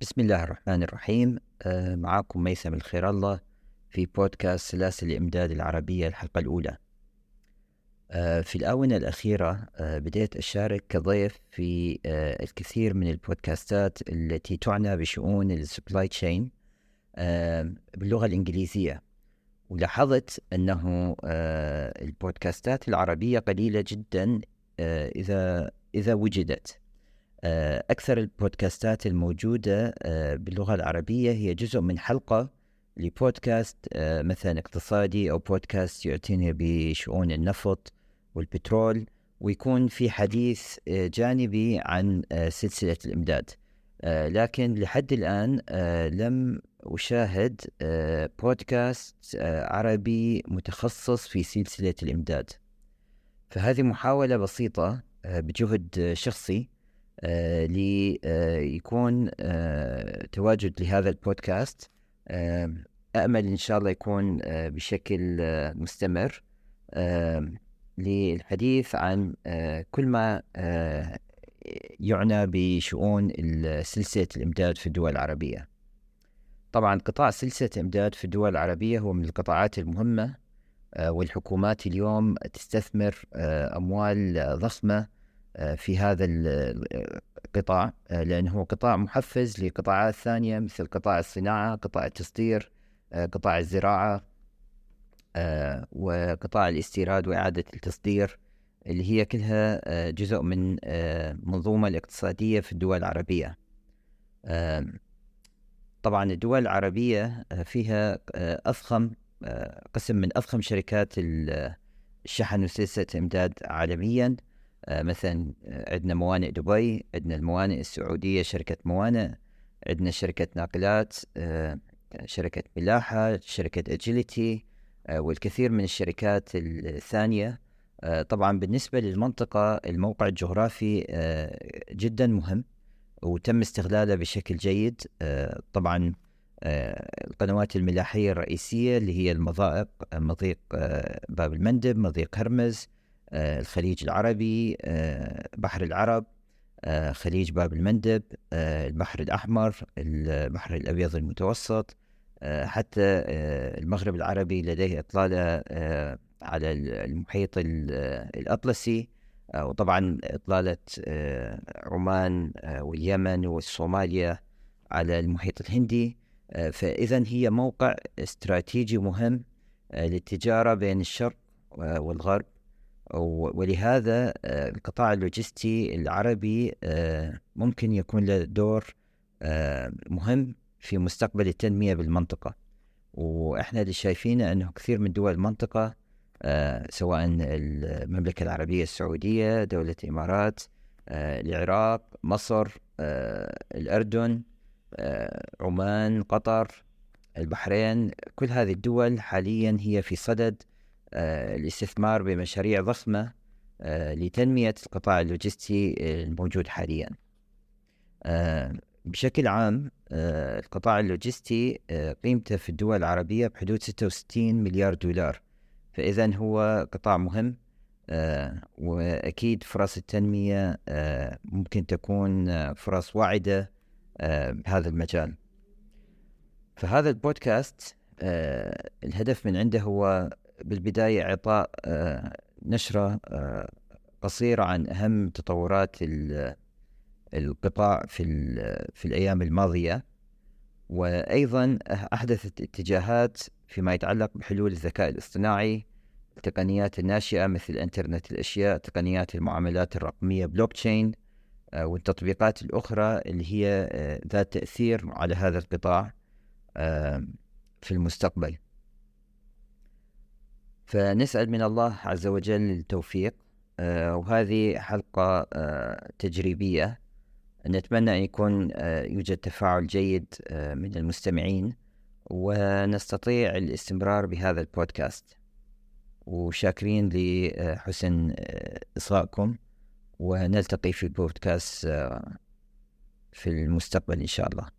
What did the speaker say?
بسم الله الرحمن الرحيم. آه، معكم ميثم الخير الله في بودكاست سلاسل الإمداد العربية الحلقة الأولى. آه، في الآونة الأخيرة آه، بديت أشارك كضيف في الكثير من البودكاستات التي تعنى بشؤون ال supply chain باللغة الإنجليزية. ولاحظت أنه البودكاستات العربية قليلة جدا إذا إذا وجدت. أكثر البودكاستات الموجودة آه، باللغة العربية هي جزء من حلقة لبودكاست آه، مثلا اقتصادي أو بودكاست يعتني بشؤون النفط والبترول ويكون في حديث جانبي عن سلسلة الإمداد. لكن لحد الآن لم أشاهد بودكاست عربي متخصص في سلسلة الإمداد. فهذه محاولة بسيطة بجهد شخصي آه، ليكون آه، تواجد لهذا البودكاست. أأمل إن شاء الله يكون آه، بشكل مستمر. للحديث عن كل ما يعنى بشؤون سلسلة الإمداد في الدول العربية. طبعا قطاع سلسلة الإمداد في الدول العربية هو من القطاعات المهمة والحكومات اليوم تستثمر أموال ضخمة آه، في هذا القطاع آه، لأنه هو قطاع محفز لقطاعات ثانية مثل قطاع الصناعة قطاع التصدير آه، قطاع الزراعة وقطاع الاستيراد وإعادة التصدير اللي هي كلها جزء من منظومة الاقتصادية في الدول العربية. طبعا الدول العربية فيها أضخم قسم من أضخم شركات الشحن وسلسلة إمداد عالميا. آه، مثلا آه، عندنا موانئ دبي عندنا الموانئ السعودية شركة موانئ عندنا شركة ناقلات آه، شركة ملاحة شركة اجيليتي والكثير من الشركات الثانية. طبعا بالنسبة للمنطقة الموقع الجغرافي جدا مهم وتم استغلاله بشكل جيد. طبعا القنوات الملاحية الرئيسية اللي هي المضائق مضيق باب المندب مضيق هرمز آه، الخليج العربي آه، بحر العرب آه، خليج باب المندب البحر الأحمر البحر الأبيض المتوسط حتى المغرب العربي لديه إطلالة على المحيط الأطلسي وطبعا إطلالة عمان واليمن والصوماليا على المحيط الهندي. فإذا هي موقع استراتيجي مهم للتجارة بين الشرق والغرب. ولهذا آه، القطاع اللوجستي العربي آه، ممكن يكون له دور آه، مهم في مستقبل التنمية بالمنطقة. وإحنا اللي شايفينه أنه كثير من دول المنطقة سواء المملكة العربية السعودية دولة الإمارات العراق مصر الأردن عمان قطر البحرين كل هذه الدول حاليا هي في صدد الاستثمار بمشاريع ضخمة آه، لتنمية القطاع اللوجستي الموجود حاليا. آه، بشكل عام القطاع اللوجستي قيمته في الدول العربية بحدود 66 مليار دولار. فإذا هو قطاع مهم وأكيد فرص التنمية ممكن تكون فرص واعدة بهذا المجال. فهذا البودكاست الهدف من عنده هو بالبداية إعطاء آه، نشرة آه، قصيرة عن أهم تطورات القطاع في في الأيام الماضية. وأيضا أحدثت اتجاهات فيما يتعلق بحلول الذكاء الاصطناعي التقنيات الناشئة مثل إنترنت الأشياء تقنيات المعاملات الرقمية بلوك تشين آه، والتطبيقات الأخرى اللي هي ذات تأثير على هذا القطاع في المستقبل. فنسأل من الله عز وجل التوفيق. آه وهذه حلقة آه تجريبية. نتمنى أن يكون آه يوجد تفاعل جيد من المستمعين ونستطيع الاستمرار بهذا البودكاست. وشاكرين لحسن إصغائكم. ونلتقي في البودكاست آه، في المستقبل إن شاء الله.